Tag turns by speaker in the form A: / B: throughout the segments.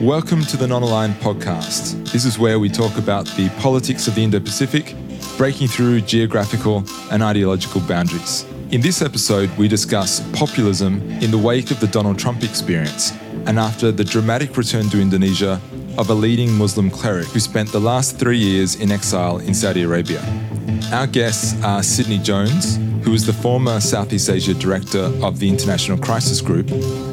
A: Welcome to the Non Aligned Podcast. This is where we talk about the politics of the Indo Pacific, breaking through geographical and ideological boundaries. In this episode, we discuss populism in the wake of the Donald Trump experience and after the dramatic return to Indonesia of a leading Muslim cleric who spent the last three years in exile in Saudi Arabia. Our guests are Sidney Jones, who is the former Southeast Asia director of the International Crisis Group,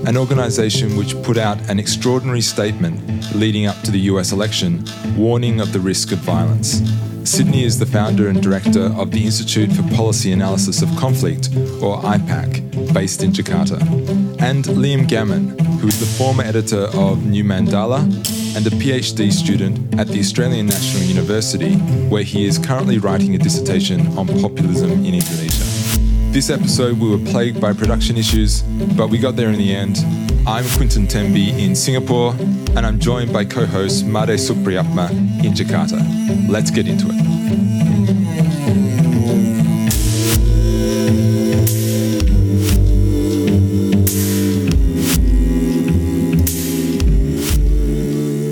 A: an organization which put out an extraordinary statement leading up to the US election, warning of the risk of violence. Sidney is the founder and director of the Institute for Policy Analysis of Conflict, or IPAC, based in Jakarta. And Liam Gammon, who is the former editor of New Mandala and a PhD student at the Australian National University, where he is currently writing a dissertation on populism in Indonesia. This episode, we were plagued by production issues, but we got there in the end. I'm Quinton Temby in Singapore, and I'm joined by co host Made Supriatma in Jakarta. Let's get into it.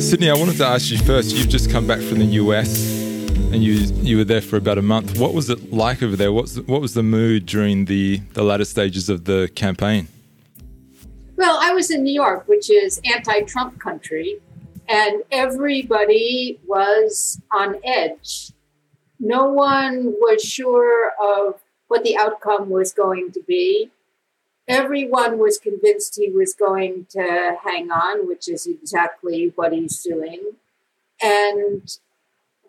A: Sidney, I wanted to ask you first. You've just come back from the US and you you were there for about a month. What was it like over there? What's what was the mood during the the latter stages of the campaign?
B: Well, I was in New York, which is anti-Trump country, and everybody was on edge. No one was sure of what the outcome was going to be. Everyone was convinced he was going to hang on, which is exactly what he's doing. And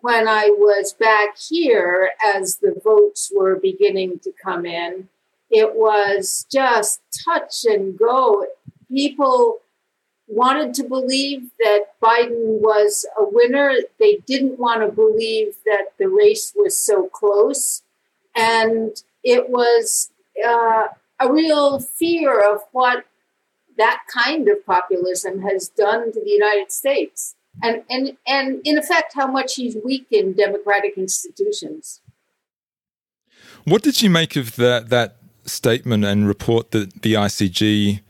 B: when I was back here, as the votes were beginning to come in, it was just touch and go. People wanted to believe that Biden was a winner. They didn't want to believe that the race was so close. And it was uh, a real fear of what that kind of populism has done to the United States. And, and, and in effect, how much he's weakened democratic institutions.
A: What did you make of that, that statement and report that the ICG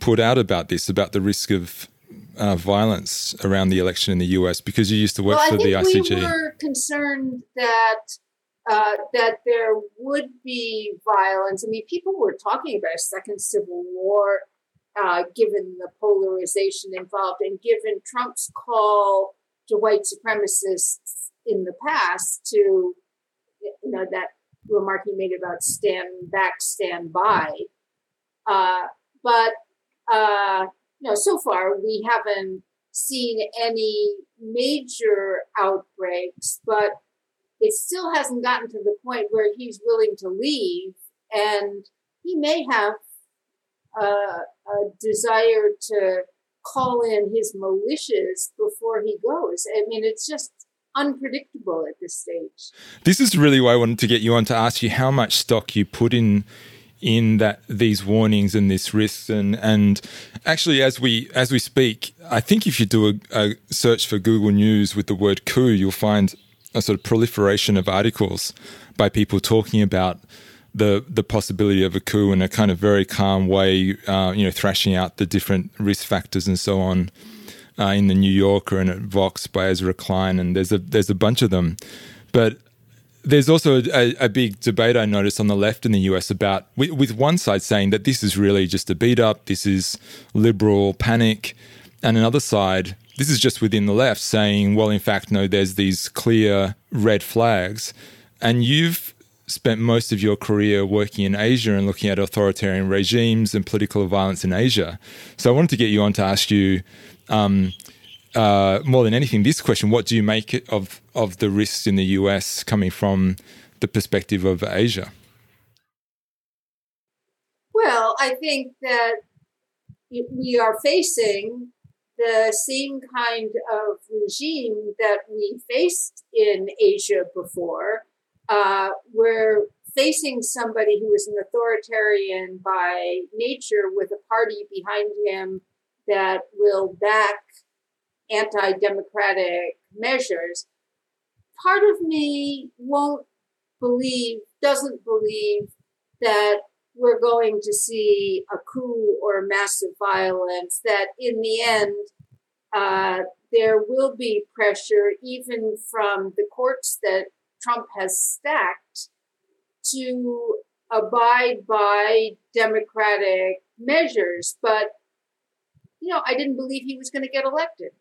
A: put out about this, about the risk of uh, violence around the election in the US? Because you used to work
B: well,
A: for the ICG.
B: We were concerned that uh, that there would be violence. I mean, people were talking about a second civil war, uh, given the polarization involved, and given Trump's call to white supremacists in the past to, you know, that remark he made about stand back, stand by. Uh, but uh, you know, so far we haven't seen any major outbreaks, but it still hasn't gotten to the point where he's willing to leave, and he may have a, a desire to call in his militias before he goes. I mean, it's just unpredictable at this stage.
A: This is really why I wanted to get you on to ask you how much stock you put in in that these warnings and this risk and and actually as we as we speak i think if you do a, a search for google news with the word coup you'll find a sort of proliferation of articles by people talking about the the possibility of a coup in a kind of very calm way, uh, you know, thrashing out the different risk factors and so on. Uh, in the New Yorker and at Vox by Ezra Klein, and there's a there's a bunch of them, but there's also a, a, big debate I noticed on the left in the US about with, with, one side saying that this is really just a beat up, this is liberal panic, and another side this is just within the left saying, well, in fact, no, there's these clear red flags. And you've spent most of your career working in Asia and looking at authoritarian regimes and political violence in Asia. So I wanted to get you on to ask you, um, uh, more than anything, this question: What do you make of of the risks in the US coming from the perspective of Asia?
B: Well, I think that we are facing the same kind of regime that we faced in Asia before. Uh, we're facing somebody who is an authoritarian by nature with a party behind him that will back anti democratic measures. Part of me won't believe, doesn't believe that we're going to see a coup or massive violence, that in the end, uh, there will be pressure, even from the courts that Trump has stacked, to abide by democratic measures. But, you know, I didn't believe he was going to get elected.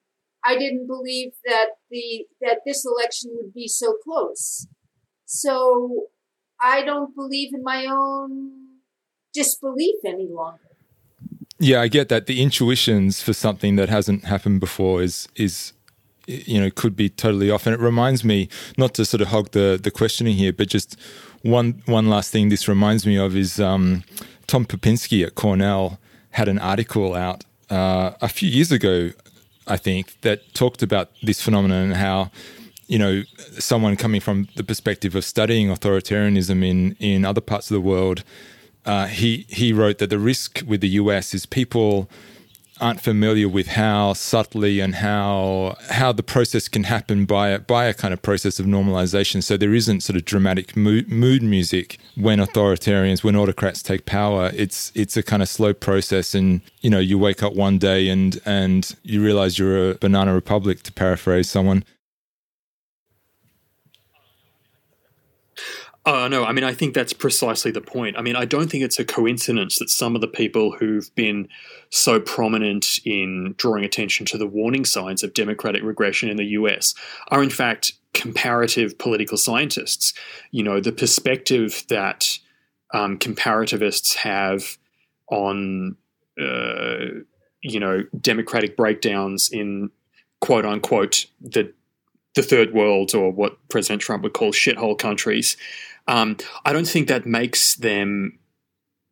B: I didn't believe that the that this election would be so close. So I don't believe in my own disbelief any longer.
A: Yeah, I get that. The intuitions for something that hasn't happened before is is you know could be totally off. And it reminds me not to sort of hog the the questioning here, but just one one last thing. This reminds me of is um, Tom Pepinsky at Cornell had an article out uh, a few years ago, I think, that talked about this phenomenon and how you know someone coming from the perspective of studying authoritarianism in in other parts of the world uh, he he wrote that the risk with the US is people aren't familiar with how subtly and how how the process can happen by a, by a kind of process of normalization. So there isn't sort of dramatic mood, mood music when authoritarians, when autocrats take power. It's it's a kind of slow process, and you know you wake up one day and and you realize you're a banana republic, to paraphrase someone.
C: Uh, no, I mean, I think that's precisely the point. I mean, I don't think it's a coincidence that some of the people who've been so prominent in drawing attention to the warning signs of democratic regression in the US are, in fact, comparative political scientists. You know, the perspective that um, comparativists have on, uh, you know, democratic breakdowns in quote unquote the the third world or what President Trump would call shithole countries um, I don't think that makes them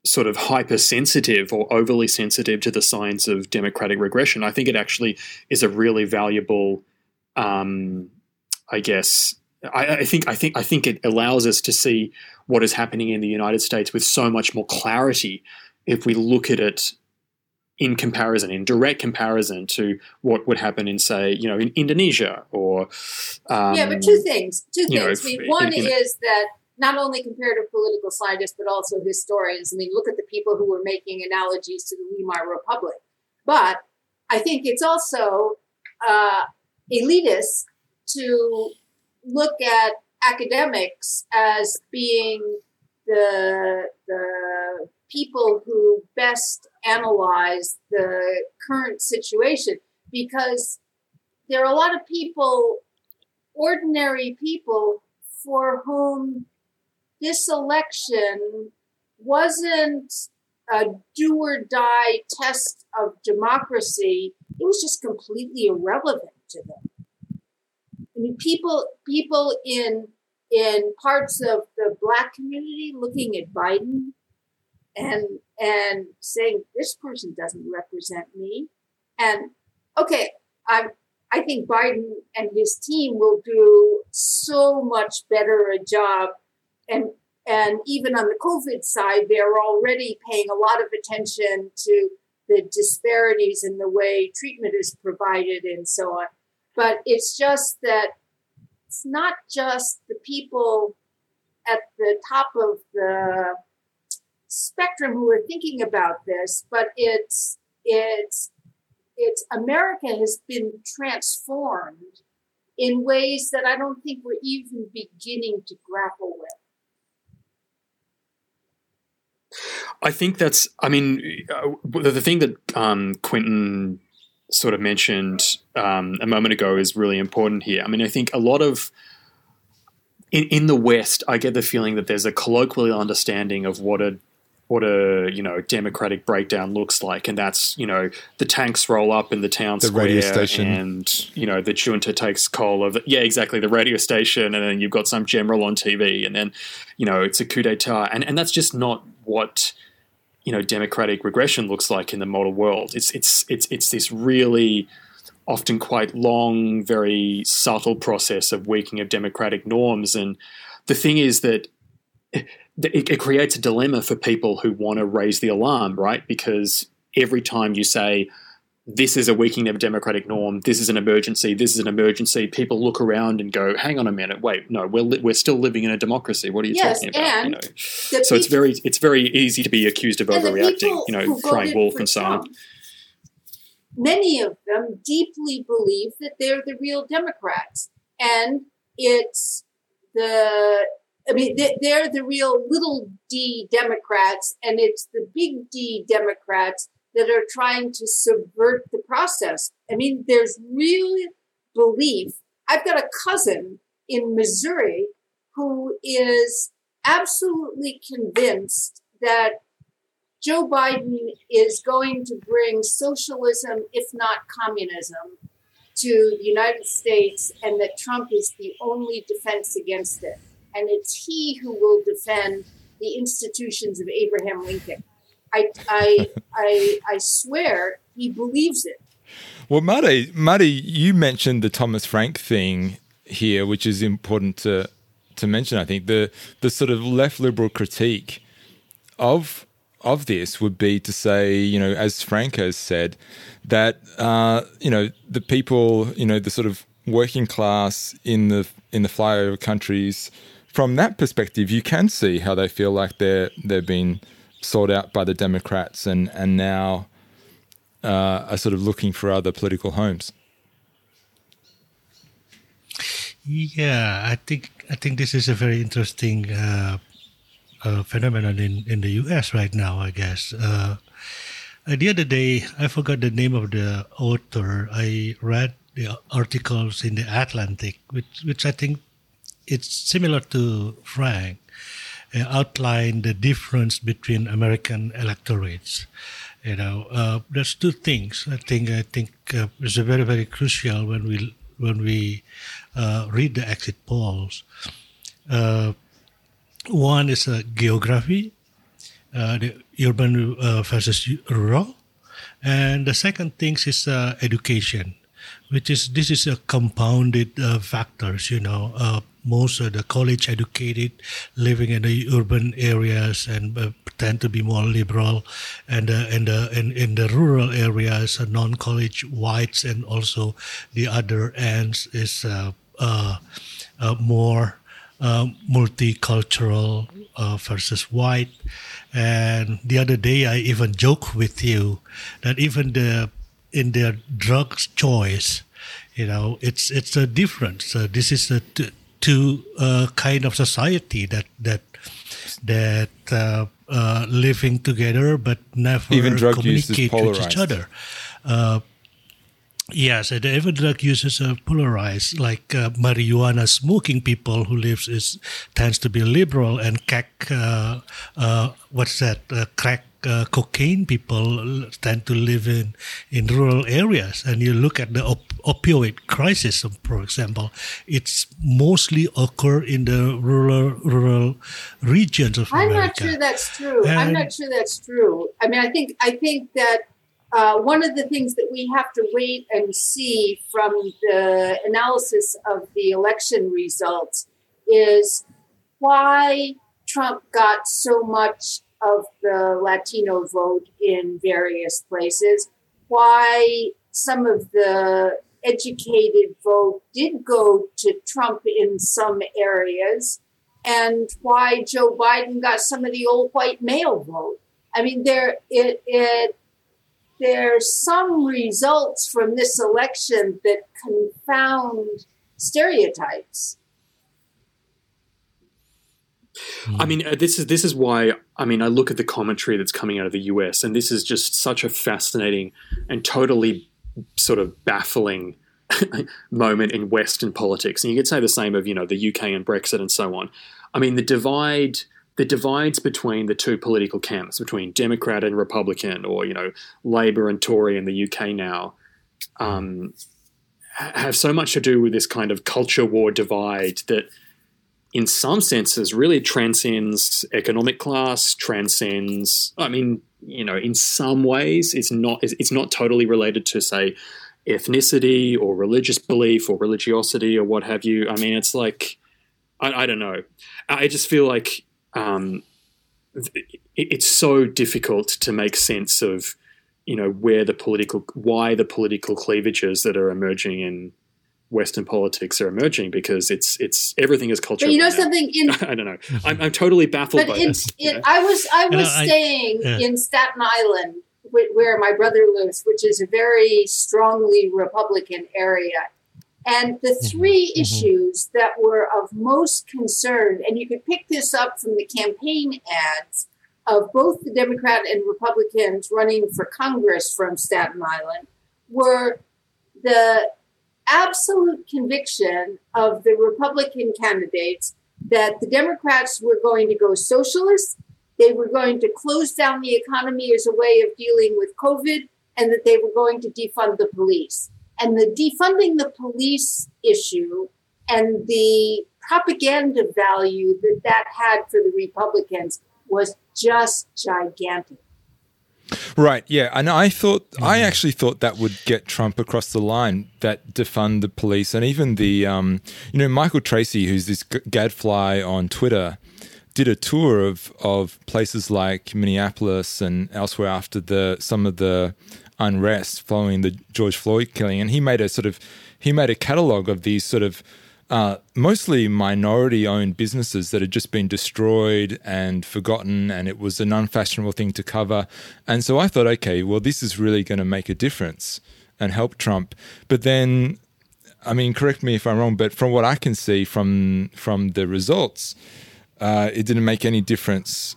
C: sort of hypersensitive or overly sensitive to the signs of democratic regression. I think it actually is a really valuable, um, I guess. I, I, think I think I think it allows us to see what is happening in the United States with so much more clarity if we look at it in comparison, in direct comparison to what would happen in, say, you know, in Indonesia or
B: um, yeah. But two things, two things. Know, I mean, one in, in, is that not only comparative political scientists, but also historians. I mean, look at the people who were making analogies to the Weimar Republic. But I think it's also uh, elitist to look at academics as being the, the people who best analyze the current situation because there are a lot of people, ordinary people, for whom this election wasn't a do or die test of democracy. It was just completely irrelevant to them. I mean, people, people in in parts of the black community looking at Biden and and saying this person doesn't represent me. And okay, I I think Biden and his team will do so much better a job and and even on the COVID side, they're already paying a lot of attention to the disparities in the way treatment is provided and so on. But it's just that it's not just the people at the top of the spectrum who are thinking about this, but it's it's it's America has been transformed in ways that I don't think we're even beginning to grapple with.
C: I think that's. I mean, uh, the thing that um, Quinton sort of mentioned um, a moment ago is really important here. I mean, I think a lot of in, in the West, I get the feeling that there's a colloquial understanding of what a what a you know democratic breakdown looks like, and that's you know the tanks roll up in the town the square, and you know the junta takes control of yeah exactly the radio station, and then you've got some general on TV, and then you know it's a coup d'état, and and that's just not what you know democratic regression looks like in the model world. It's it's it's it's this really often quite long, very subtle process of weakening of democratic norms, and the thing is that it, it creates a dilemma for people who want to raise the alarm, right? Because every time you say, this is a weakening of democratic norm. This is an emergency. This is an emergency. People look around and go, "Hang on a minute, wait, no, we're li- we're still living in a democracy. What are you yes, talking about?" You know? so people, it's very it's very easy to be accused of overreacting. You know, crying wolf and so on.
B: many of them deeply believe that they're the real Democrats. And it's the, I mean, they're the real little d Democrats, and it's the big D Democrats that are trying to subvert the process. I mean, there's real belief. I've got a cousin in Missouri who is absolutely convinced that Joe Biden is going to bring socialism, if not communism, to the United States, and that Trump is the only defense against it. And it's he who will defend the institutions of Abraham Lincoln. I, I, I, I swear he believes it.
A: Well, Made, Made, you mentioned the Thomas Frank thing here, which is important to to mention. I think the the sort of left liberal critique of of this would be to say, you know, as Frank has said, that uh, you know the people, you know, the sort of working class in the in the flyover countries, from that perspective, you can see how they feel like they're they've been sought out by the Democrats and and now uh, are sort of looking for other political homes.
D: Yeah, I think I think this is a very interesting uh, uh, phenomenon in, in the U.S. right now. I guess uh, the other day I forgot the name of the author. I read the articles in the Atlantic, which which I think it's similar to Frank, outline the difference between American electorates. You know, uh, there's two things. I think I think uh, is very very crucial when we when we uh, read the exit polls. Uh, one is uh, geography, uh, the urban uh, versus rural, and the second thing is uh, education, which is this is a compounded factors. You know, most of the college educated living in the urban areas and tend to be more liberal, and uh, and uh, in, in the rural areas, uh, non-college whites, and also the other ends is uh, uh, uh, more multicultural versus white. And the other day, I even joked with you that even the in their drugs choice, you know, it's it's a difference. this is a t- two kind of society that that that uh, uh, living together but never
A: even drug
D: communicate
A: with
D: each other. Uh, yes, and even drug users are polarized. Like uh, marijuana smoking people who lives is tends to be liberal, and crack, uh, uh, what's that? crack uh, cocaine people tend to live in, in rural areas. And you look at the op- opioid crisis, for example, it's mostly occur in the rural rural regions of
B: I'm
D: America.
B: not sure that's true. And I'm not sure that's true. I mean, I think I think that uh, one of the things that we have to wait and see from the analysis of the election results is why Trump got so much of the Latino vote in various places, why some of the educated vote did go to Trump in some areas, and why Joe Biden got some of the old white male vote. I mean, there it, it there's some results from this election that confound stereotypes.
C: I mean, uh, this is this is why I mean I look at the commentary that's coming out of the US, and this is just such a fascinating and totally sort of baffling moment in Western politics. And you could say the same of you know the UK and Brexit and so on. I mean, the divide the divides between the two political camps, between Democrat and Republican, or you know Labour and Tory in the UK now. Um, have so much to do with this kind of culture war divide that in some senses, really transcends economic class, transcends. I mean, you know, in some ways, it's not it's not totally related to say ethnicity or religious belief or religiosity or what have you. I mean, it's like I, I don't know. I just feel like um, it's so difficult to make sense of you know where the political why the political cleavages that are emerging in Western politics are emerging because it's it's everything is cultural.
B: But you know something in
C: I don't know. I'm, I'm totally baffled
B: but
C: by
B: in,
C: this.
B: In, I was I was staying I, yeah. in Staten Island where my brother lives, which is a very strongly Republican area. And the mm-hmm. 3 mm-hmm. issues that were of most concern, and you could pick this up from the campaign ads of both the Democrat and Republicans running for Congress from Staten Island, were the absolute conviction of the Republican candidates that the Democrats were going to go socialist, they were going to close down the economy as a way of dealing with COVID, and that they were going to defund the police. And the defunding the police issue and the propaganda value that that had for the Republicans was just gigantic.
A: Right, yeah. And I thought, mm. I actually thought that would get Trump across the line, that defund the police. And even the, um, you know, Michael Tracey, who's this gadfly on Twitter, did a tour of, of places like Minneapolis and elsewhere after the some of the unrest following the George Floyd killing. And he made a sort of, he made a catalogue of these sort of uh, mostly minority owned businesses that had just been destroyed and forgotten, and it was an unfashionable thing to cover. And so I thought, okay, well, this is really going to make a difference and help Trump. But then, I mean, correct me if I'm wrong, but from what I can see from from the results, uh, it didn't make any difference.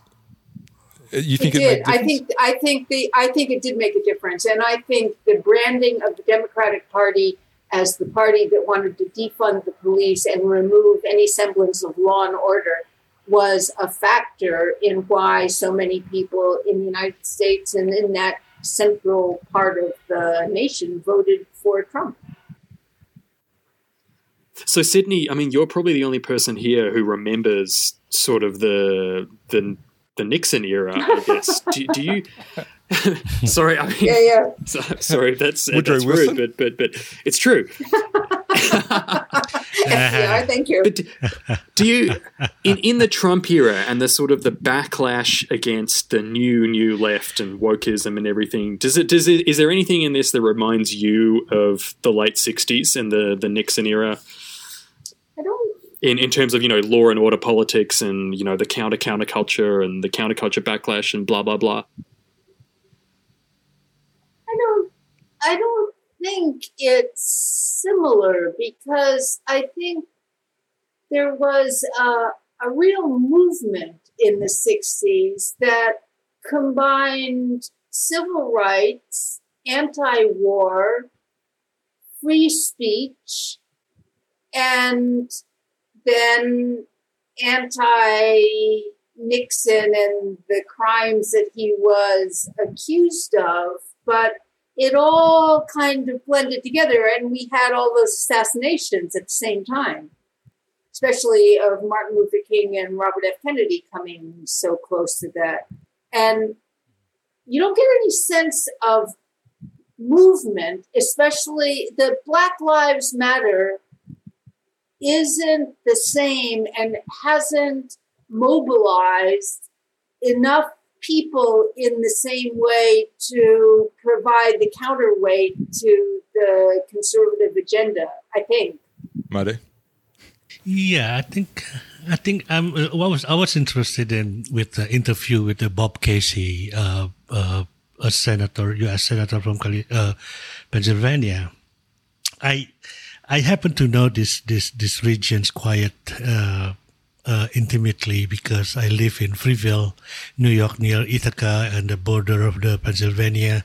B: You think it, it did? I think I think the I think it did make a difference, and I think the branding of the Democratic Party as the party that wanted to defund the police and remove any semblance of law and order was a factor in why so many people in the United States and in that central part of the nation voted for Trump.
C: So Sidney, I mean, you're probably the only person here who remembers sort of the the the Nixon era, I guess. do, do you sorry, I mean,
B: yeah, yeah.
C: So, sorry, that's that's rude, but but but it's true.
B: FDR, thank you.
C: But do, do you in in the Trump era and the sort of the backlash against the new new left and wokeism and everything? Does it does it is there anything in this that reminds you of the late '60s and the the Nixon era?
B: I don't
C: in, in terms of you know law and order politics and you know the counter counterculture and the counterculture backlash and blah blah blah
B: I don't I don't think it's similar because I think there was a, a real movement in the 60s that combined civil rights, anti war, free speech, and then anti Nixon and the crimes that he was accused of but it all kind of blended together, and we had all those assassinations at the same time, especially of Martin Luther King and Robert F. Kennedy coming so close to that. And you don't get any sense of movement, especially the Black Lives Matter isn't the same and hasn't mobilized enough people in the same way to provide the counterweight to the conservative agenda, I think.
A: Made?
D: Yeah, I think I think I'm. Uh, I was I was interested in with the interview with the Bob Casey, uh, uh, a senator, U.S. senator from uh, Pennsylvania. I I happen to know this this this region's quiet uh, intimately because I live in Freeville, New York, near Ithaca and the border of the Pennsylvania.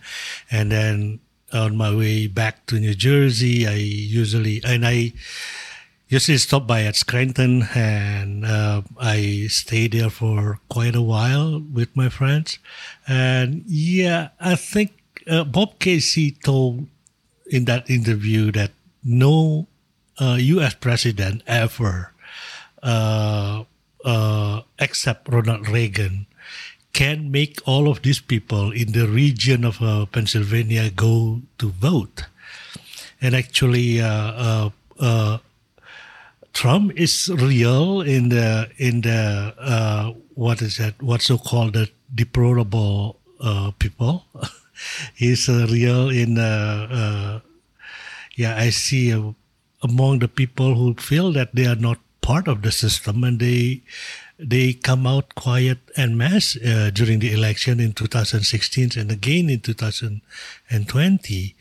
D: And then on my way back to New Jersey, I usually, and I usually stop by at Scranton and uh, I stay there for quite a while with my friends. And yeah, I think uh, Bob Casey told in that interview that no uh, U.S. president ever uh, uh, except Ronald Reagan, can make all of these people in the region of uh, Pennsylvania go to vote. And actually, uh, uh, uh, Trump is real in the in the what is that? What's so called the deplorable people. He's real in yeah. I see among the people who feel that they are not part of the system, and they they come out quiet and mass uh, during the election in 2016 and again in 2020,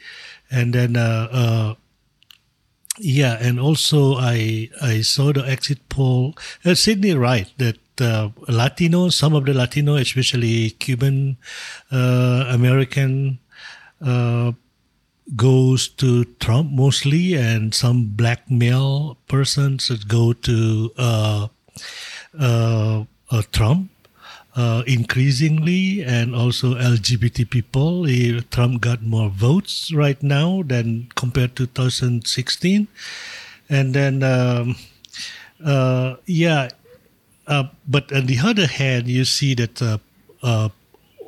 D: and then. Uh, uh, yeah, and also I I saw the exit poll. Uh, Sidney right that uh, Latino, some of the Latino, especially Cuban uh, American, goes to Trump mostly, and some black male persons that go to uh, uh, uh, Trump. increasingly, and also LGBT people. Trump got more votes right now than compared to 2016, and then um, yeah, uh, but on the other hand, you see that uh, uh,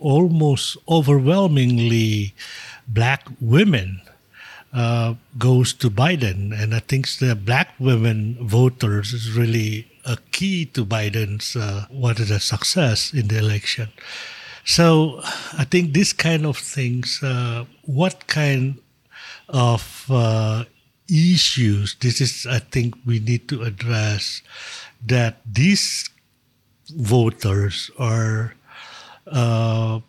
D: almost overwhelmingly black women uh, goes to Biden, and I think the black women voters is really a key to Biden's uh, what is a success in the election. So I think this kind of things, uh, what kind of issues this is, I think we need to address that these voters are uh,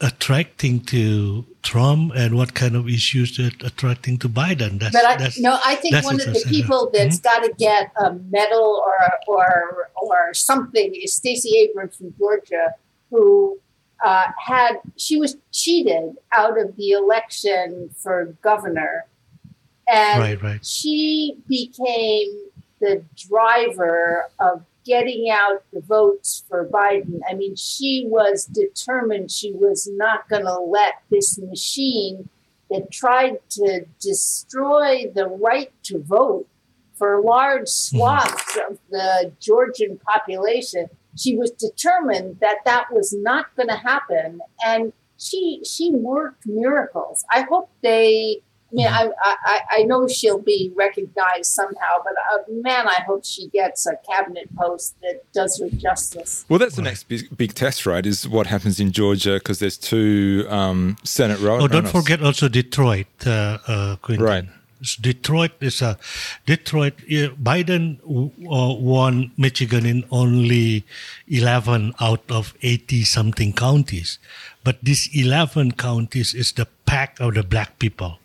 D: attracting to Trump and what kind of issues that attracting to Biden.
B: That's, but I, that's, no, I think one of the people that's mm-hmm. got to get a medal or or or something is Stacey Abrams from Georgia, who uh, had she was cheated out of the election for governor, and
D: right, right.
B: she became the driver of getting out the votes for Biden. I mean, she was determined she was not going to let this machine that tried to destroy the right to vote for large mm-hmm. swaths of the Georgian population. She was determined that that was not going to happen, and she she worked miracles. I hope they I mean, I, I, I know she'll be recognized somehow, but uh, man, I hope she gets a cabinet post that does her justice.
A: Well, that's the next big, big test, right? Is what happens in Georgia because there's two um, Senate
D: rows. Oh, don't forget also Detroit, uh, uh,
A: right?
D: Detroit is a Detroit. Biden uh, won Michigan in only eleven out of eighty something counties, but these eleven counties is the pack of the black people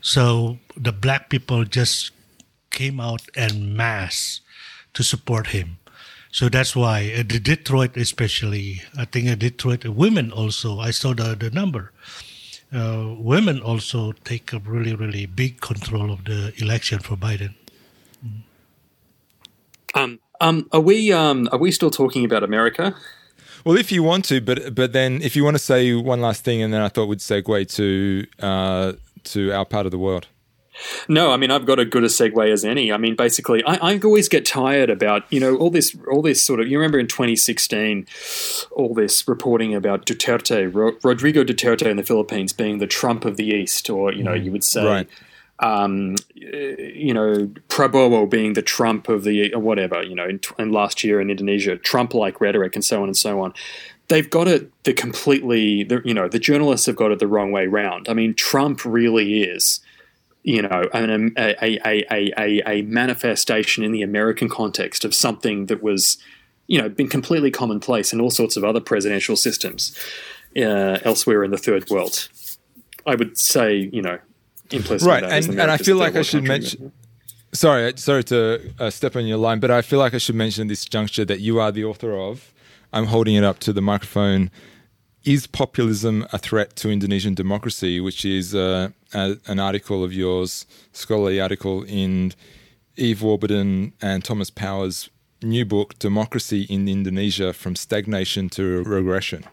D: so the black people just came out en masse to support him. So that's why uh, the Detroit, especially, I think uh, Detroit women also. I saw the the number. Uh, women also take a really really big control of the election for Biden.
C: Mm. Um, um, are we um, are we still talking about America?
A: Well, if you want to, but but then if you want to say one last thing, and then I thought we'd segue to uh, to our part of the world?
C: No, I mean I've got a good a segue as any. I mean, basically, I, I, always get tired about you know all this all this sort of. You remember in 2016, all this reporting about Duterte, Ro- Rodrigo Duterte in the Philippines being the Trump of the East, or you know mm, you would say, right. um, you know Prabowo being the Trump of the or whatever. You know, in, in last year in Indonesia, Trump-like rhetoric and so on and so on they've got it the completely the, you know the journalists have got it the wrong way round. I mean trump really is you know an, a, a, a, a, a manifestation in the american context of something that was you know been completely commonplace in all sorts of other presidential systems uh, elsewhere in the third world. I would say you know implicitly
A: right and, and i feel like i should mention sorry sorry to uh, step on your line but i feel like i should mention at this juncture that you are the author of I'm holding it up to the microphone. Is populism a threat to Indonesian democracy? Which is uh, a, an article of yours, scholarly article in Eve Warburton and Thomas Power's new book, Democracy in Indonesia From Stagnation to Regression.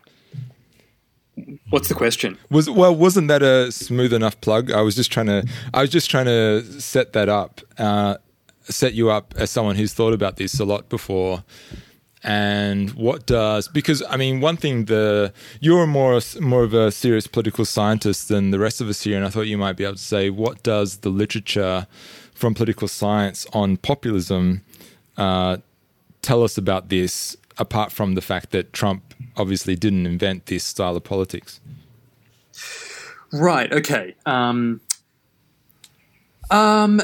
C: What's the question?
A: Was well, wasn't that a smooth enough plug? I was just trying to, I was just trying to set that up, uh, set you up as someone who's thought about this a lot before and what does because I mean one thing the you're more more of a serious political scientist than the rest of us here, and I thought you might be able to say what does the literature from political science on populism uh, tell us about this, apart from the fact that Trump obviously didn't invent this style of politics.
C: Right. Okay. Um, um,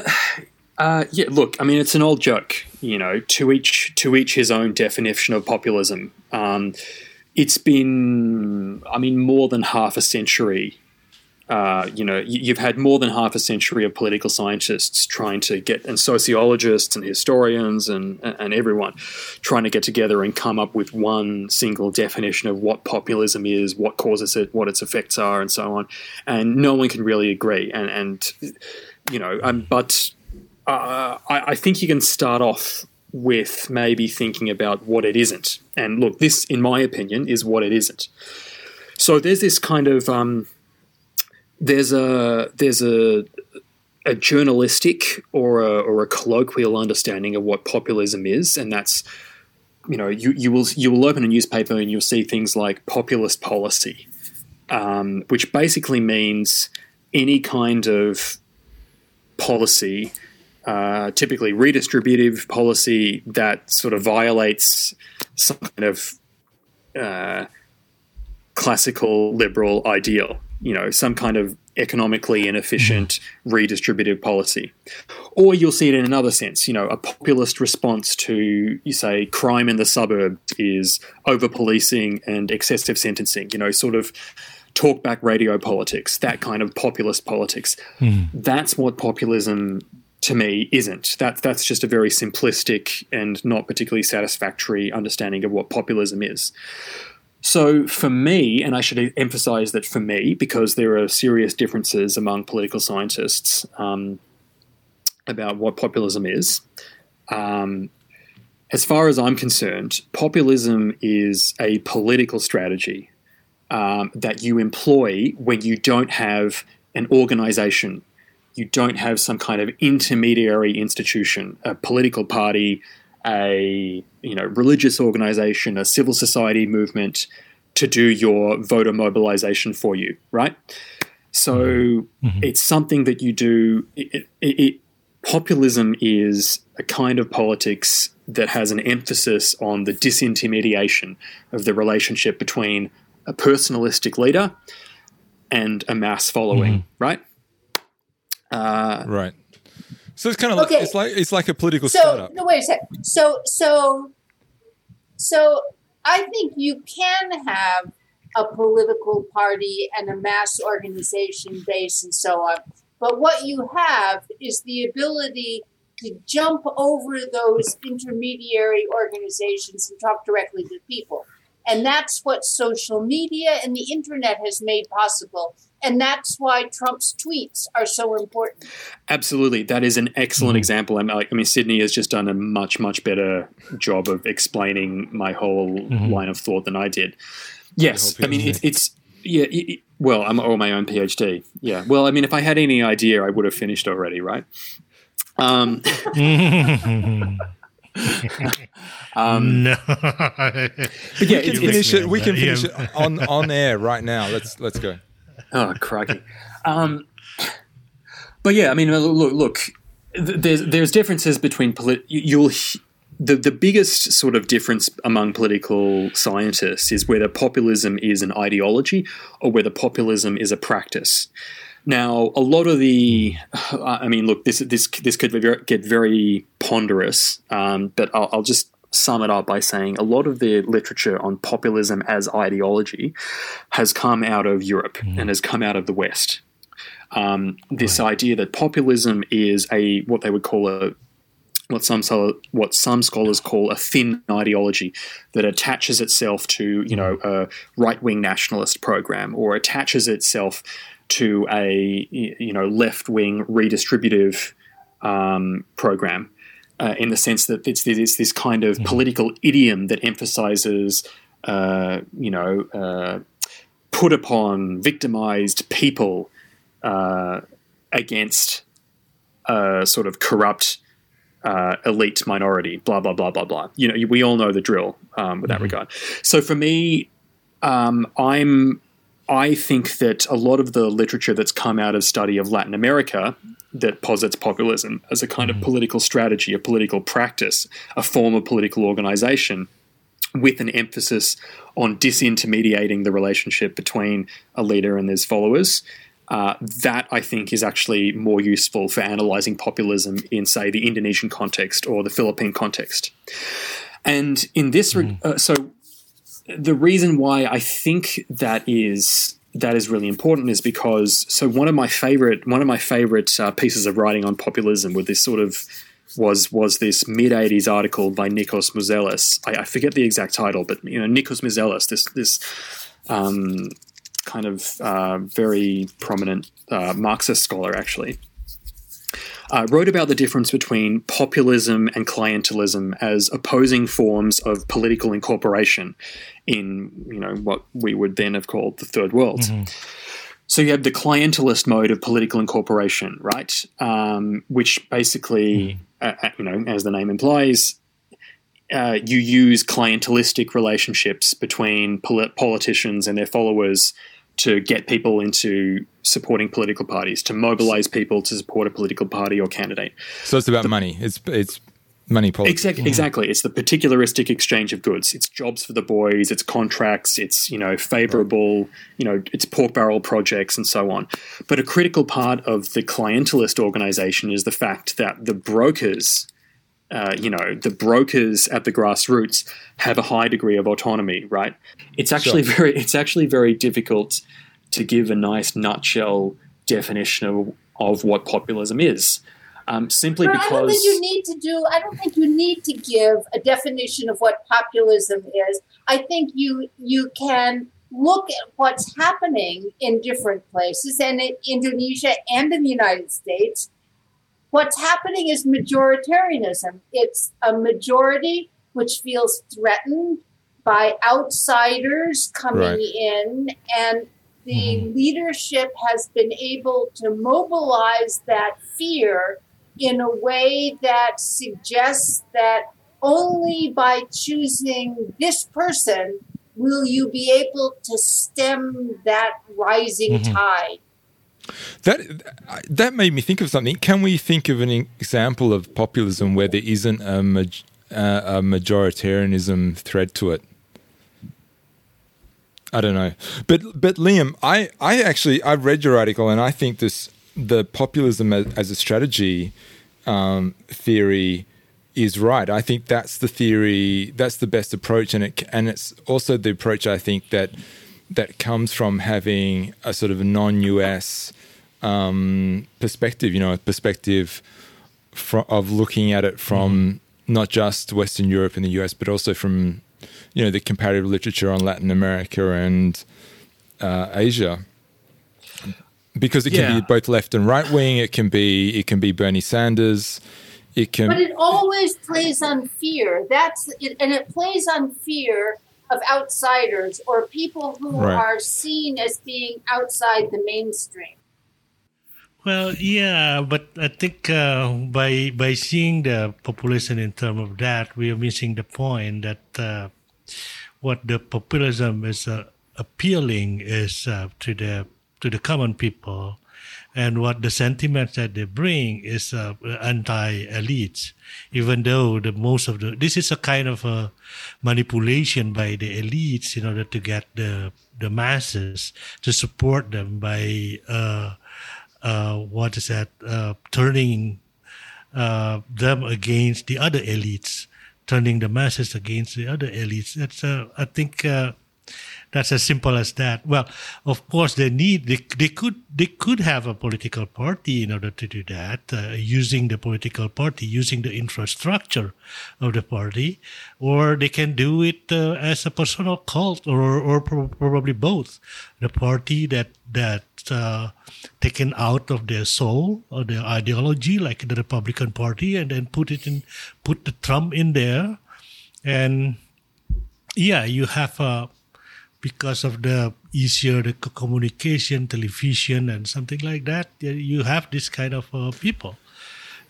C: uh, yeah. Look, I mean, it's an old joke you know, to each to each his own definition of populism. Um, it's been, I mean, more than half a century. Uh, you know, you've had more than half a century of political scientists trying to get, and sociologists and historians and and everyone trying to get together and come up with one single definition of what populism is, what causes it, what its effects are, and so on. And no one can really agree. And and you know, um, but uh, I, I think you can start off with maybe thinking about what it isn't. And look, this, in my opinion, is what it isn't. So there's this kind of um, there's a there's a a journalistic or a, or a colloquial understanding of what populism is, and that's you know you, you will you will open a newspaper and you'll see things like populist policy, um, which basically means any kind of policy uh, typically redistributive policy that sort of violates some kind of uh, classical liberal ideal, you know, some kind of economically inefficient redistributive policy. Or you'll see it in another sense, you know, a populist response to, you say, crime in the suburbs is over policing and excessive sentencing, you know, sort of talkback radio politics, that kind of populist politics. Mm. That's what populism to me isn't. That that's just a very simplistic and not particularly satisfactory understanding of what populism is. So for me, and I should emphasize that for me, because there are serious differences among political scientists um, about what populism is. Um, as far as I'm concerned, populism is a political strategy um, that you employ when you don't have an organization you don't have some kind of intermediary institution, a political party, a you know religious organization, a civil society movement to do your voter mobilization for you, right? So mm-hmm. it's something that you do. It, it, it, populism is a kind of politics that has an emphasis on the disintermediation of the relationship between a personalistic leader and a mass following, mm-hmm. right?
A: Uh, right. So it's kind of okay. like it's like it's like a political
B: so,
A: startup.
B: No, wait a second. So so so I think you can have a political party and a mass organization base and so on. But what you have is the ability to jump over those intermediary organizations and talk directly to people. And that's what social media and the internet has made possible. And that's why Trump's tweets are so important.
C: Absolutely. That is an excellent mm-hmm. example. I mean, Sidney has just done a much, much better job of explaining my whole mm-hmm. line of thought than I did. Yes. I mean, it, it's, yeah, it, well, I'm all my own PhD. Yeah. Well, I mean, if I had any idea, I would have finished already, right? Um,
A: um, no, but yeah, we can finish it. We can finish it on on air right now. Let's let's go.
C: Oh, crikey! Um, but yeah, I mean, look, look. There's there's differences between polit- you'll the the biggest sort of difference among political scientists is whether populism is an ideology or whether populism is a practice. Now, a lot of the, I mean, look, this this this could get very ponderous, um, but I'll, I'll just sum it up by saying a lot of the literature on populism as ideology has come out of Europe mm. and has come out of the West. Um, this right. idea that populism is a what they would call a what some what some scholars call a thin ideology that attaches itself to you know a right wing nationalist program or attaches itself to a you know left wing redistributive um, program, uh, in the sense that it's, it's this kind of mm-hmm. political idiom that emphasizes uh, you know uh, put upon victimized people uh, against a sort of corrupt. Uh, elite minority, blah blah blah blah blah. You know, we all know the drill um, with that mm-hmm. regard. So for me, um, I'm I think that a lot of the literature that's come out of study of Latin America that posits populism as a kind mm-hmm. of political strategy, a political practice, a form of political organization, with an emphasis on disintermediating the relationship between a leader and his followers. uh, that I think is actually more useful for analyzing populism in, say, the Indonesian context or the Philippine context. And in this, mm. uh, so the reason why I think that is that is really important is because so one of my favorite one of my favorite uh, pieces of writing on populism with this sort of was was this mid '80s article by Nikos Mouzelis. I, I, forget the exact title, but you know Nikos Mouzelis, this this um, kind of uh, very prominent uh, Marxist scholar, actually. Uh, wrote about the difference between populism and clientelism as opposing forms of political incorporation in you know what we would then have called the third world. Mm-hmm. So you have the clientelist mode of political incorporation, right? Um, which basically, mm. uh, you know, as the name implies, uh, you use clientelistic relationships between polit- politicians and their followers to get people into supporting political parties, to mobilize people to support a political party or candidate.
A: So it's about the, money. It's it's money politics.
C: Exactly, mm-hmm. exactly. It's the particularistic exchange of goods. It's jobs for the boys. It's contracts. It's you know favorable. Right. You know it's pork barrel projects and so on. But a critical part of the clientelist organization is the fact that the brokers. Uh, you know, the brokers at the grassroots have a high degree of autonomy, right? It's actually sure. very, it's actually very difficult to give a nice nutshell definition of, of what populism is um, simply because I
B: don't think you need to do. I don't think you need to give a definition of what populism is. I think you you can look at what's happening in different places and in Indonesia and in the United States. What's happening is majoritarianism. It's a majority which feels threatened by outsiders coming right. in and the mm-hmm. leadership has been able to mobilize that fear in a way that suggests that only by choosing this person will you be able to stem that rising mm-hmm. tide.
A: That that made me think of something. Can we think of an example of populism where there isn't a, a majoritarianism thread to it? I don't know, but but Liam, I I actually I read your article and I think this the populism as, as a strategy um, theory is right. I think that's the theory. That's the best approach, and it and it's also the approach I think that that comes from having a sort of non-US um, perspective. You know, a perspective of looking at it from mm. not just Western Europe and the US, but also from you know the comparative literature on Latin America and uh, Asia because it can yeah. be both left and right wing. It can be it can be Bernie Sanders. It can,
B: but it always plays on fear. That's it, and it plays on fear of outsiders or people who right. are seen as being outside the mainstream.
D: Well, yeah, but I think uh, by by seeing the population in terms of that, we are missing the point that uh, what the populism is uh, appealing is uh, to the to the common people. And what the sentiments that they bring is uh, anti-elites, even though the most of the this is a kind of a manipulation by the elites in order to get the the masses to support them by uh, uh, what is that uh, turning uh, them against the other elites, turning the masses against the other elites. That's uh, I think that's as simple as that. Well, of course, they need they, they could they could have a political party in order to do that, uh, using the political party, using the infrastructure of the party, or they can do it uh, as a personal cult, or or pro- probably both. The party that that uh, taken out of their soul or their ideology, like the Republican Party, and then put it in, put the Trump in there, and yeah, you have a because of the easier the communication, television, and something like that, you have this kind of uh, people.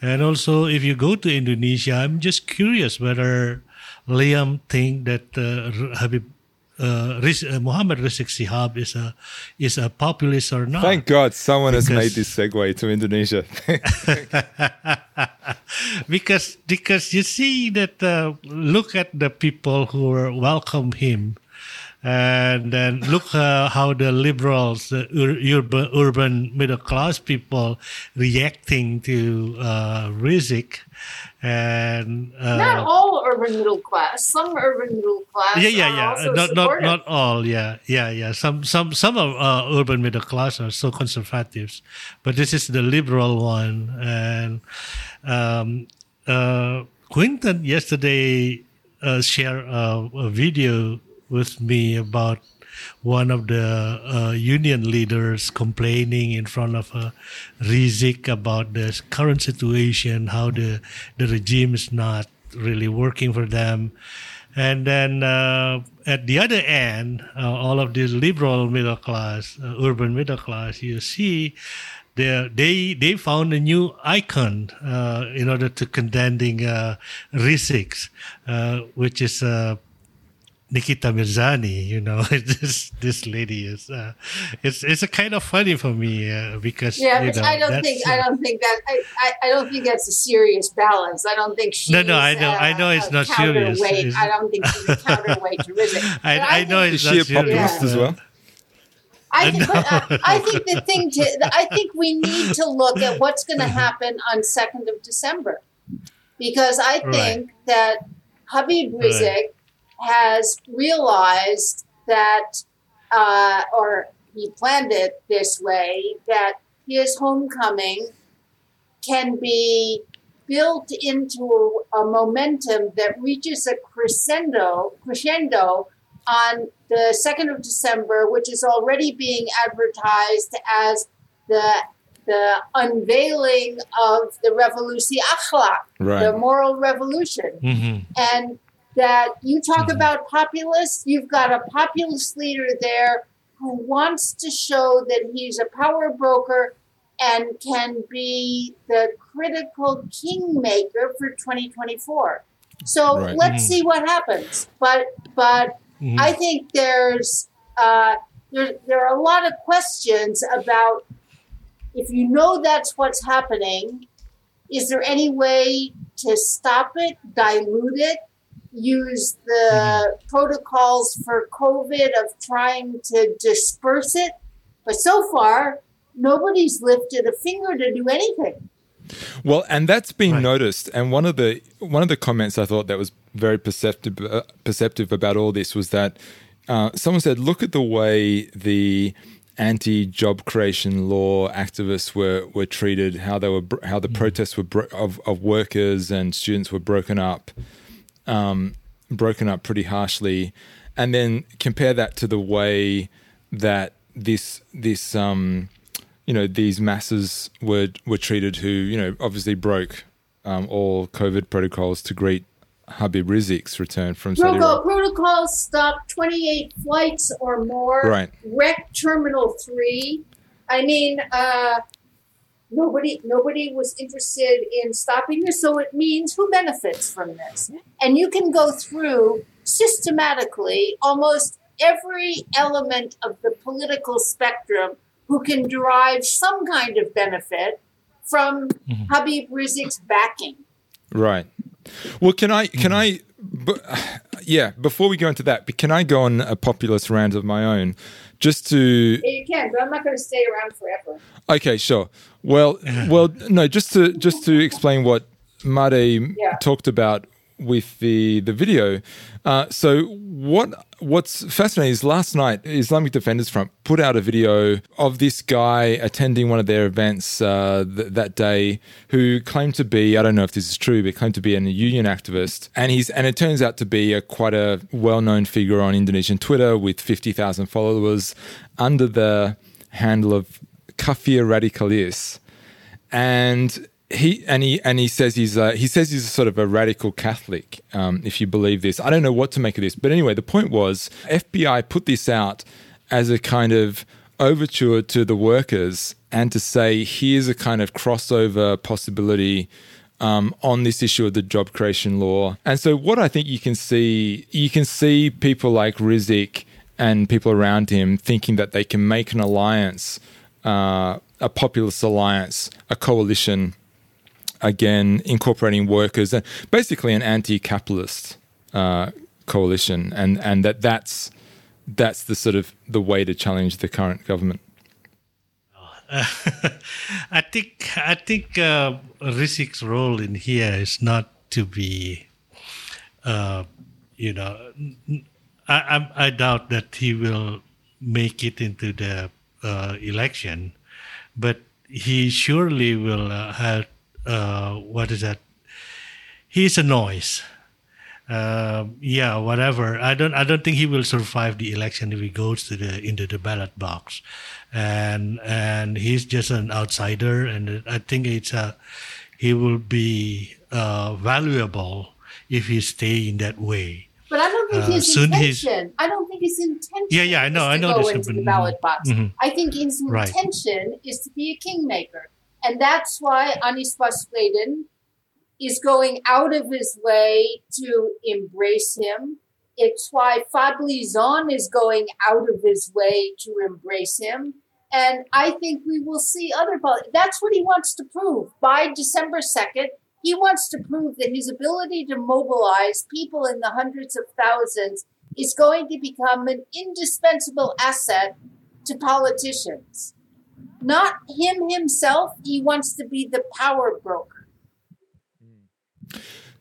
D: And also, if you go to Indonesia, I'm just curious whether Liam think that uh, Habib uh, uh, Muhammad Rizieq Shihab is a is a populist or not.
A: Thank God someone because, has made this segue to Indonesia.
D: because because you see that uh, look at the people who welcome him and then look uh, how the liberals, the ur- urban, urban middle class people, reacting to uh, Rizieq, and uh,
B: Not all urban middle class. Some urban middle class.
D: yeah, yeah, yeah. Not, not,
B: supportive.
D: not all. Yeah, yeah, yeah. Some, some, some of uh, urban middle class are so conservatives, but this is the liberal one. And um, uh, Quinton yesterday uh, shared a, a video with me about one of the uh, union leaders complaining in front of uh, Rizieq about the current situation, how the the regime is not really working for them. And then uh, at the other end, uh, all of this liberal middle class, uh, urban middle class, you see, they they they found a new icon uh, in order to condemning uh, Rizieq, uh, which is uh, Nikita Mirzani. You know, this this lady is uh, it's it's a kind of funny for me uh, because
B: Yeah,
D: you know,
B: I don't think I don't think that I, I, I don't think that's a serious balance. I don't think she's
D: No, no, I know-
B: uh,
D: I know it's not serious.
B: counterweight.
D: It's-
B: I don't think she's a counterweight to Rizieq.
D: I,
B: But
D: I, know
B: think-
A: Is
D: it's
A: she a
D: serious.
A: populist
B: Yeah.
A: as well?
B: I think, but, uh, I think the thing to I think we need to look at what's going to happen on second of December, because I
D: Right.
B: think that Habib
D: Right.
B: Has realized that, uh, or he planned it this way, that his homecoming can be built into a momentum that reaches a crescendo crescendo on the 2nd of December, which is already being advertised as the the unveiling of the Revolution Akhlaq, the moral revolution.
D: Mhm.
B: And that you talk
D: Mhm.
B: about populists, you've got a populist leader there who wants to show that he's a power broker and can be the critical kingmaker for 2024. So
A: Right.
B: let's
D: Mhm.
B: see what happens. But but
D: Mhm.
B: I think there's uh, there there are a lot of questions about if you know that's what's happening. Is there any way to stop it, dilute it, use the protocols for COVID of trying to disperse it? But so far, nobody's lifted a finger to do anything.
A: Well, and that's been
D: Right.
A: noticed. And one of the one of the comments I thought that was very perceptive uh, perceptive about all this was that uh, someone said, "Look at the way the anti-job creation law activists were were treated. How they were how the protests were bro- of of workers and students were broken up, um, broken up pretty harshly, and then compare that to the way that this this um, you know these masses were were treated who you know obviously broke um, all COVID protocols to greet Habib Rizieq's return from Saudi Arabia.
B: protocols stopped 28 flights or more.
A: Right.
B: Wrecked Terminal 3. I mean, uh, nobody nobody was interested in stopping this, so it means who benefits from this? And you can go through systematically almost every element of the political spectrum who can derive some kind of benefit from
D: Mhm.
B: Habib Rizieq's backing.
A: Right. Well, can I can I b- yeah, before we go into that, can I go on a populist rant of my own just to
B: You can, but I'm not going to stay around forever.
A: Okay, sure. Well, well, no, just to just to explain what Made
B: Yeah.
A: talked about with the the video. Uh, so what what's fascinating is last night Islamic Defenders Front put out a video of this guy attending one of their events uh, th- that day who claimed to be I don't know if this is true but claimed to be a union activist and he's and it turns out to be a quite a well known figure on Indonesian Twitter with fifty thousand followers under the handle of Kafir Radicalis and he and he and he says he's uh, he says he's a sort of a radical Catholic. Um, if you believe this, I don't know what to make of this. But anyway, the point was FPI put this out as a kind of overture to the workers and to say here's a kind of crossover possibility um, on this issue of the job creation law. And so, what I think you can see, you can see people like Rizieq and people around him thinking that they can make an alliance, uh, a populist alliance, a coalition, again incorporating workers and basically an anti-capitalist uh, coalition, and and that that's that's the sort of the way to challenge the current government?
D: Uh, I think I think uh, Rizieq's role in here is not to be, uh, you know, I, I, I doubt that he will make it into the uh, election, but he surely will uh, have uh, what is that? He's a noise. Uh, yeah, whatever. I don't. I don't think he will survive the election if he goes to the into the ballot box, and and he's just an outsider. And I think it's a he will be uh, valuable if he stay in that way.
B: But I don't think
D: Uh,
B: his intention. I don't think his intention.
D: Yeah, yeah, I know, I know
B: Go
D: this,
B: into
D: but-
B: the ballot box.
D: Mhm.
B: I think his
D: Right.
B: intention is to be a kingmaker, and that's why Anies Baswedan is going out of his way to embrace him. It's why Fadli Zon is going out of his way to embrace him. And I think we will see other. That's what he wants to prove by December 2nd. He wants to prove that his ability to mobilize people in the hundreds of thousands is going to become an indispensable asset to politicians. Not him himself, he wants to be the power broker.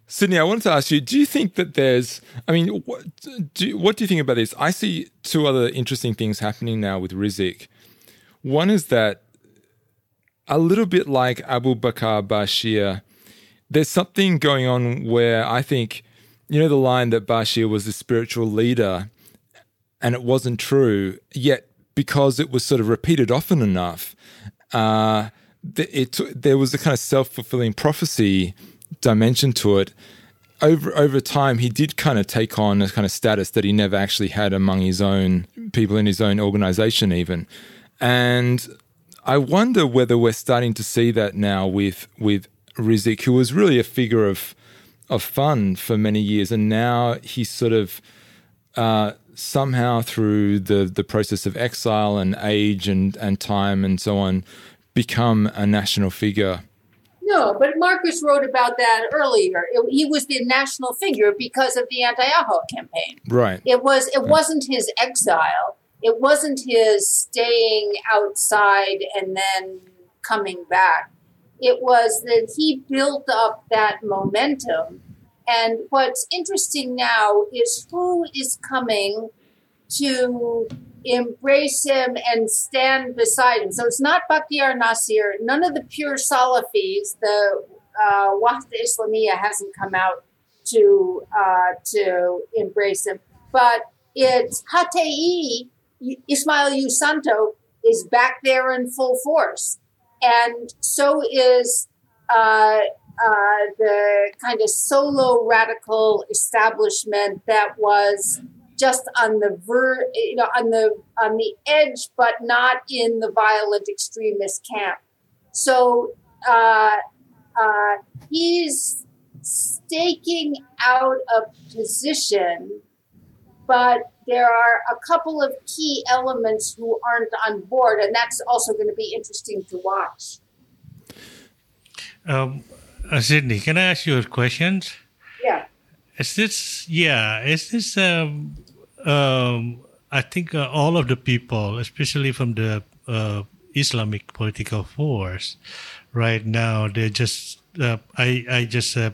A: Sidney, I wanted to ask you: Do you think that there's? I mean, what do what do you think about this? I see two other interesting things happening now with Rizieq. One is that a little bit like Abu Bakr Bashir, there's something going on where I think, you know, the line that Bashir was the spiritual leader, and it wasn't true. Yet, because it was sort of repeated often enough, uh, th- it there was a kind of self fulfilling prophecy dimension to it. Over over time, he did kind of take on a kind of status that he never actually had among his own people in his own organization, even. And I wonder whether we're starting to see that now with with Rizieq, who was really a figure of of fun for many years, and now he's sort of uh, somehow through the the process of exile and age and and time and so on, become a national figure.
B: No, but Marcus wrote about that earlier. It- he was the national figure because of the anti-Ahok campaign.
A: Right.
B: It was it wasn't his exile. It wasn't his staying outside and then coming back. It was that he built up that momentum. And what's interesting now is who is coming to embrace him and stand beside him. So it's not Bachtiar Nasir, none of the pure Salafis, the uh, Wahdah Islamiyah hasn't come out to uh, to embrace him. But it's HTI, Ismail Yusanto is back there in full force. And so is uh, uh, the kind of solo radical establishment that was just on the ver- you know, on the on the edge, but not in the violent extremist camp. So uh, uh, he's staking out a position, but there are a couple of key elements who aren't on board, and that's also going to be interesting to watch.
D: Um, uh, Sidney, can I ask you a question?
B: Yeah.
D: Is this yeah? Is this um, um, I think uh, all of the people, especially from the uh, Islamic political force, right now they're just uh, I I just uh,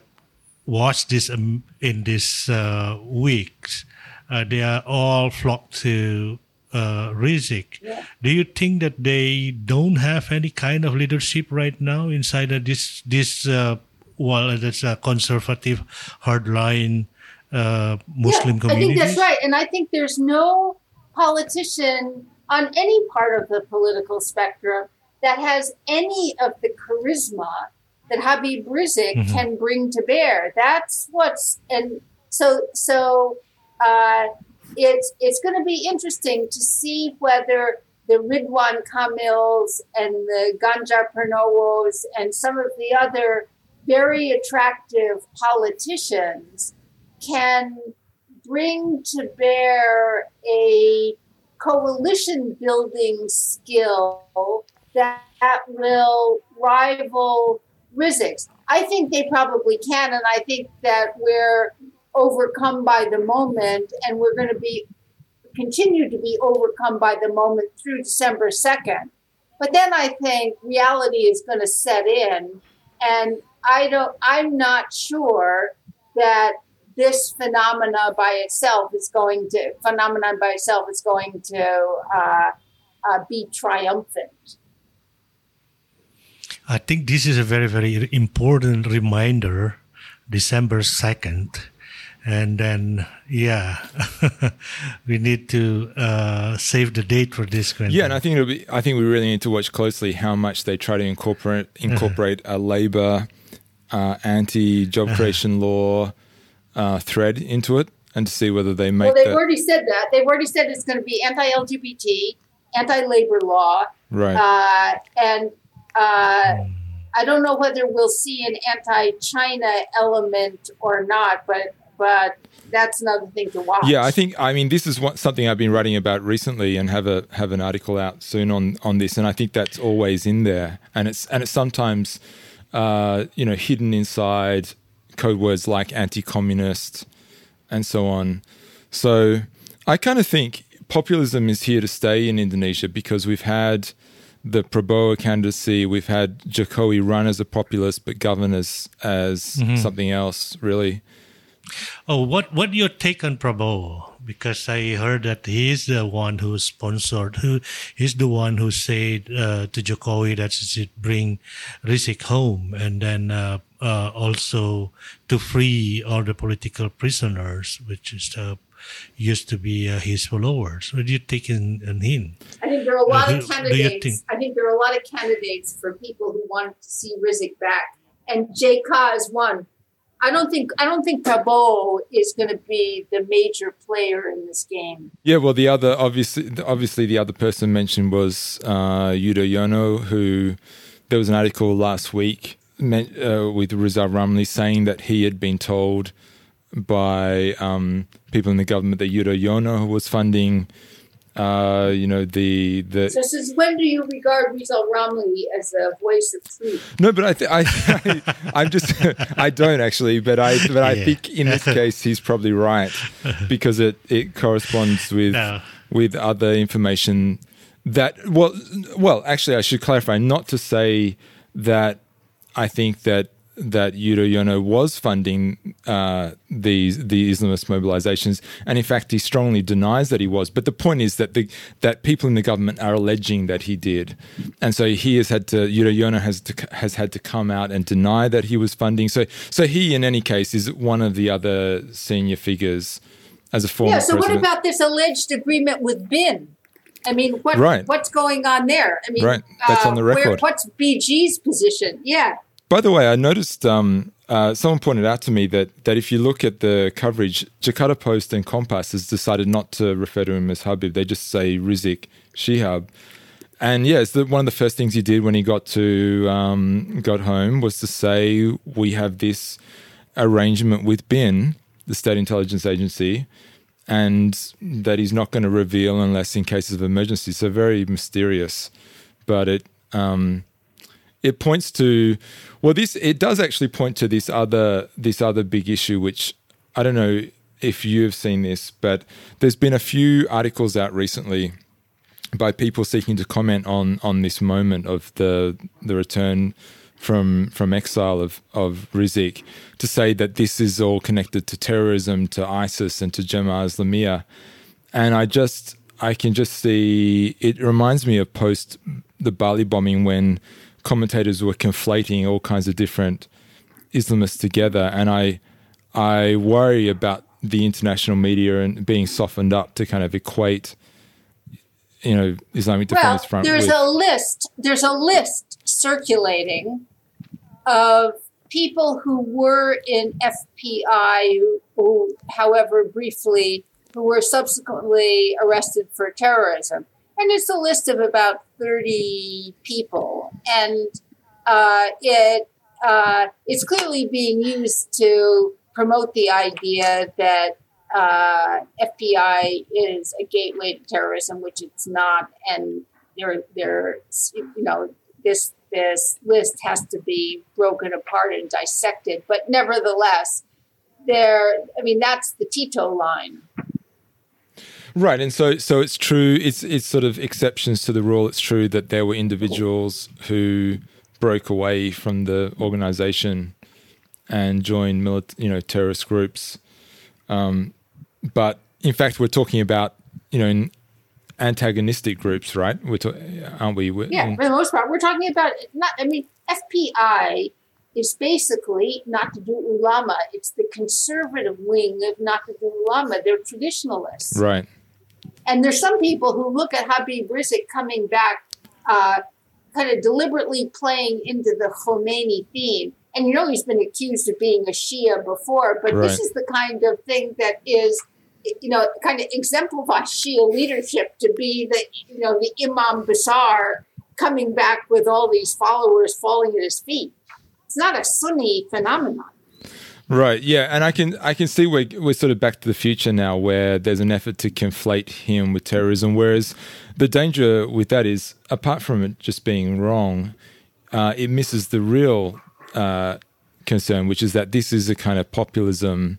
D: watched this um, in this uh, weeks. Uh, they are all flocked to uh, Rizieq.
B: Yeah.
D: Do you think that they don't have any kind of leadership right now inside of this this uh, well that's a conservative hardline uh, Muslim
B: yeah,
D: community?
B: I think that's right. And I think there's no politician on any part of the political spectrum that has any of the charisma that Habib Rizieq
D: Mhm.
B: can bring to bear. That's what's and so so uh, it's it's going to be interesting to see whether the Ridwan Kamils and the Ganjar Pranowos and some of the other very attractive politicians can bring to bear a coalition building skill that, that will rival Rizieq's. I think they probably can, and I think that we're overcome by the moment and we're going to be continue to be overcome by the moment through December 2nd. But then I think reality is going to set in, and I don't. I'm not sure that this phenomena by itself is going to phenomenon by itself is going to uh, uh, be triumphant.
D: I think this is a very very important reminder. December second and then yeah we need to uh, save the date for this
A: kind yeah and i think it'll be i think we really need to watch closely how much they try to incorporate incorporate a labor uh, anti-job creation law uh, thread into it and to see whether they make
B: well they've that, already said that they've already said it's going to be anti-lgbt anti-labor law
A: right
B: uh, and uh, hmm. I don't know whether we'll see an anti-China element or not, but but that's another thing to watch.
A: Yeah, I think I mean this is what, something I've been writing about recently, and have a have an article out soon on on this, and I think that's always in there, and it's and it's sometimes uh, you know hidden inside code words like anti-communist and so on. So I kind of think populism is here to stay in Indonesia because we've had the Prabowo candidacy, we've had Jokowi run as a populist but govern as as mm-hmm. something else, really.
D: Oh, what what your take on Prabowo? Because I heard that he's the one who sponsored, who he's the one who said uh, to Jokowi that he should bring Rizieq home, and then uh, uh, also to free all the political prisoners, which is uh, used to be uh, his followers. What do you take in, in him?
B: I think there are a lot of candidates. I think there are a lot of candidates for people who want to see Rizieq back, and JK is one I don't think I don't think Prabowo is going to be the major player in this game.
A: Yeah, well, the other obviously obviously the other person mentioned was uh, Yudhoyono, who there was an article last week uh, with Rizal Ramli saying that he had been told by um, people in the government that Yudhoyono was funding uh, you know the the.
B: So since when do you regard Rizal Ramli as a voice of truth?
A: No, but I th- I, I am just I don't actually, but I but I yeah. think in this case he's probably right because it it corresponds with no. with other information that well well actually I should clarify not to say that I think that that Yudhoyono was funding uh, these the Islamist mobilizations, and in fact, he strongly denies that he was. But the point is that the that people in the government are alleging that he did, and so he has had to Yudhoyono has to, has had to come out and deny that he was funding. So so he, in any case, is one of the other senior figures as a former.
B: Yeah. So
A: president.
B: what about this alleged agreement with BIN? I mean, what, right. what's going on there? I mean,
A: right. That's uh, on the record. Where,
B: what's BG's position? Yeah.
A: By the way, I noticed um, uh, someone pointed out to me that, that if you look at the coverage, Jakarta Post and Kompas has decided not to refer to him as Habib. They just say Rizieq Shihab. And yeah, one of the first things he did when he got to um, got home was to say we have this arrangement with BIN, the State Intelligence Agency, and that he's not going to reveal unless in cases of emergency. So very mysterious, but it um, it points to well this it does actually point to this other this other big issue which I don't know if you've seen this but there's been a few articles out recently by people seeking to comment on on this moment of the the return from from exile of of Rizieq to say that this is all connected to terrorism to ISIS and to Jemaah Islamiyah. And I just I can just see it reminds me of post the Bali bombing when commentators were conflating all kinds of different Islamists together, and I I worry about the international media and being softened up to kind of equate, you know, Islamic
B: well,
A: Defenders Front.
B: There's
A: with,
B: a list. There's a list circulating of people who were in FPI, who, who however briefly, who were subsequently arrested for terrorism and it's a list of about 30 people and uh, it uh, it's clearly being used to promote the idea that uh, FPI is a gateway to terrorism, which it's not, and there, there, you know, this this list has to be broken apart and dissected. But nevertheless, there, I mean, that's the Tito line.
A: Right, and so so it's true. It's it's sort of exceptions to the rule. It's true that there were individuals who broke away from the organization and joined milit- you know terrorist groups. Um, but in fact, we're talking about you know antagonistic groups, right? We're ta- aren't we? We're,
B: Yeah, for the most part, we're talking about not. I mean, FPI is basically Nahdlatul Ulama. It's the conservative wing of not to do ulama. They're traditionalists.
A: right.
B: And there's some people who look at Habib Rizieq coming back, uh, kind of deliberately playing into the Khomeini theme. And you know he's been accused of being a Shia before, but
A: Right.
B: this is the kind of thing that is, you know, kind of exemplifies Shia leadership to be the, you know, the Imam Besar coming back with all these followers falling at his feet. It's not a Sunni phenomenon.
A: Right. Yeah, and I can I can see we're we're sort of back to the future now, where there's an effort to conflate him with terrorism. Whereas the danger with that is, apart from it just being wrong, uh, it misses the real uh, concern, which is that this is a kind of populism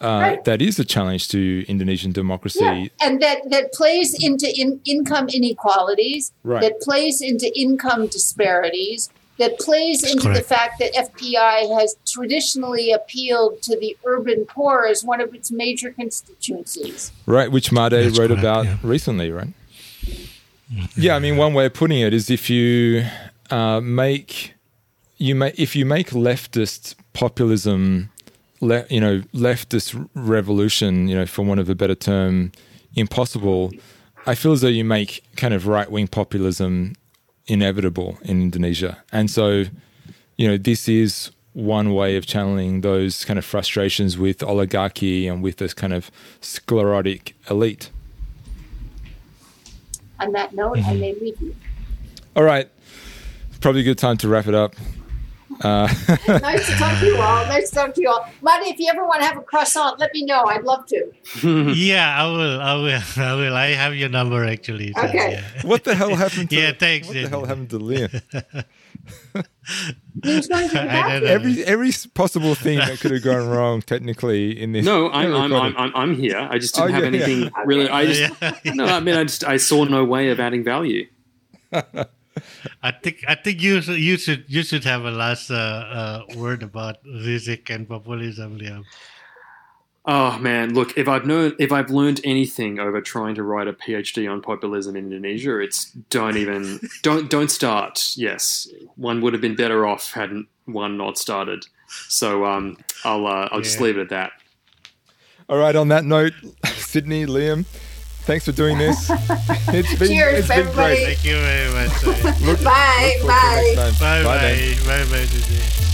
A: uh,
B: Right.
A: that is a challenge to Indonesian democracy.
B: Yeah, and that that plays into in, income inequalities.
A: Right.
B: That plays into income disparities. That plays into the fact that FPI has traditionally appealed to the urban poor as one of its major constituencies.
A: Right, which Made
D: That's
A: wrote
D: correct,
A: about
D: yeah.
A: recently, right? Yeah, I mean, one way of putting it is if you uh, make you make if you make leftist populism, le- you know, leftist revolution, you know, for want of a better term, impossible. I feel as though you make kind of right wing populism inevitable in Indonesia, and so you know, this is one way of channeling those kind of frustrations with oligarchy and with this kind of sclerotic elite.
B: On that note,
A: Mm-hmm.
B: I may leave you.
A: All right, probably a good time to wrap it up. Uh,
B: nice to talk to you all. Nice to talk to you all. Marty, if you ever want to have a croissant, let me know. I'd love to.
D: yeah, I will. I will. I will. I have your number actually. so,
B: Okay.
D: yeah.
A: what the hell happened to
D: Yeah, thanks,
A: What the hell happened to Liam?
B: Who's going
D: I don't know.
A: Every every possible thing that could have gone wrong technically in this.
C: No, I'm I'm. I'm I'm I'm here. I just
A: Oh,
C: didn't have
A: yeah, yeah.
C: anything really. I just
D: Yeah.
C: no. I mean, I just I saw no way of adding value.
D: I think I think you should- you should you should have a last uh, uh, word about Rizieq and populism, Liam.
C: Oh man, look, if I've known if I've learned anything over trying to write a PhD on populism in Indonesia, it's don't even don't don't start. Yes. One would have been better off hadn't one not started. So um I'll uh, I'll just leave it at that.
A: All right. On that note, Sidney, Liam, thanks for doing this. It's been
B: Cheers,
A: it's been great.
D: Thank you very much.
A: Look-
B: Bye,
A: look forward to
B: bye.
A: next time.
D: bye
A: then.
D: bye bye bye. Rizieq.